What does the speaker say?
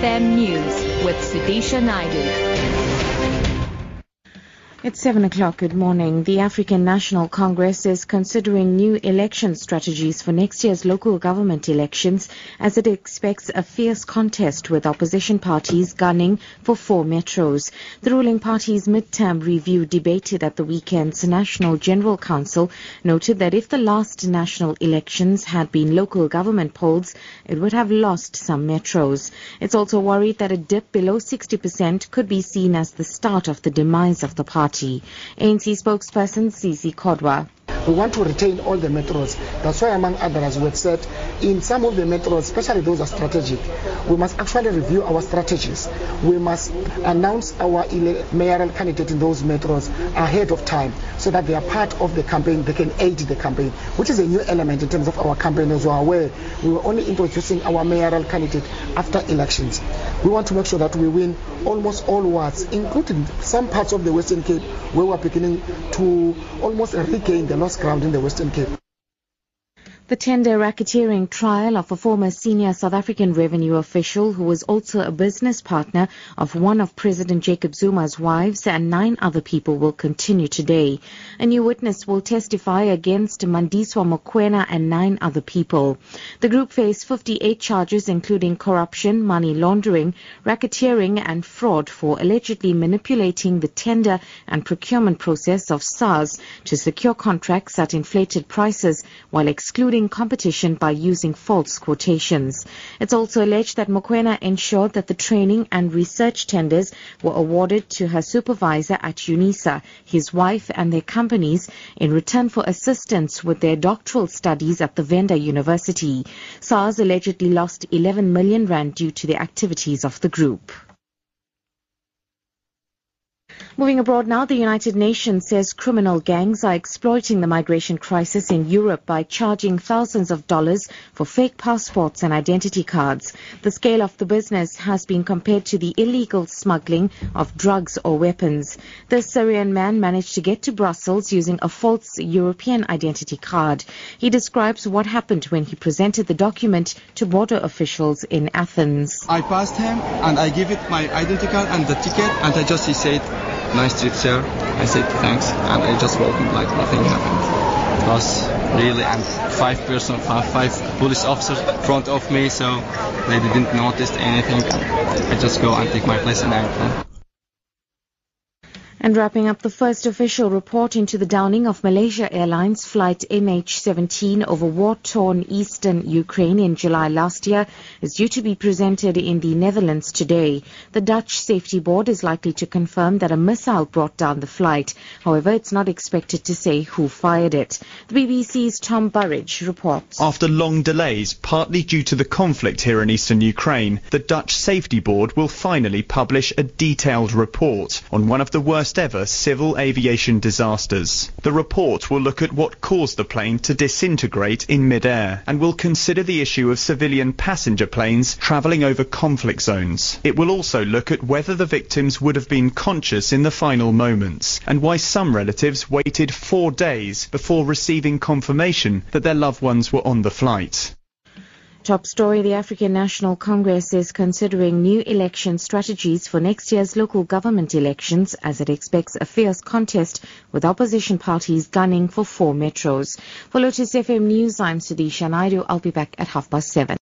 FM News with Sudisha Naidu. It's 7 o'clock. Good morning. The African National Congress is considering new election strategies for next year's local government elections as it expects a fierce contest with opposition parties gunning for four metros. The ruling party's midterm review debated at the weekend's National General Council noted that if the last national elections had been local government polls, it would have lost some metros. It's also worried that a dip below 60% could be seen as the start of the demise of the party. Party. ANC spokesperson Zizi Kodwa. We want to retain all the metros. That's why, among others, we've said in some of the metros, especially those are strategic, we must actually review our strategies. We must announce our mayoral candidate in those metros ahead of time so that they are part of the campaign, they can aid the campaign, which is a new element in terms of our campaign as well, where we were only introducing our mayoral candidate after elections. We want to make sure that we win almost all wards, including some parts of the Western Cape where we're beginning to almost regain the lost ground in the Western Cape. The tender racketeering trial of a former senior South African revenue official who was also a business partner of one of President Jacob Zuma's wives and nine other people will continue today. A new witness will testify against Mandiswa Mokwena and nine other people. The group faced 58 charges including corruption, money laundering, racketeering and fraud for allegedly manipulating the tender and procurement process of SARS to secure contracts at inflated prices while excluding competition by using false quotations. It's also alleged that Mokwena ensured that the training and research tenders were awarded to her supervisor at UNISA, his wife and their companies in return for assistance with their doctoral studies at the Venda University. SARS allegedly lost 11 million rand due to the activities of the group. Moving abroad now, the United Nations says criminal gangs are exploiting the migration crisis in Europe by charging thousands of dollars for fake passports and identity cards. The scale of the business has been compared to the illegal smuggling of drugs or weapons. The Syrian man managed to get to Brussels using a false European identity card. He describes what happened when he presented the document to border officials in Athens. I passed him and I gave it my identity card and the ticket and I just he said nice trip, sir. I said thanks, and I just walked like nothing happened. It was really, and five person, five, five police officers front of me, so they didn't notice anything. I just go and take my place in airplane. And wrapping up the first official report into the downing of Malaysia Airlines flight MH17 over war-torn eastern Ukraine in July last year is due to be presented in the Netherlands today. The Dutch Safety Board is likely to confirm that a missile brought down the flight. However, it's not expected to say who fired it. The BBC's Tom Burridge reports. After long delays, partly due to the conflict here in eastern Ukraine, the Dutch Safety Board will finally publish a detailed report on one of the worst ever civil aviation disasters. The report will look at what caused the plane to disintegrate in midair and will consider the issue of civilian passenger planes travelling over conflict zones. It will also look at whether the victims would have been conscious in the final moments and why some relatives waited four days before receiving confirmation that their loved ones were on the flight. Top story, the African National Congress is considering new election strategies for next year's local government elections as it expects a fierce contest with opposition parties gunning for four metros. For Lotus FM News, I'm Sudisha Naidu. I'll be back at half past seven.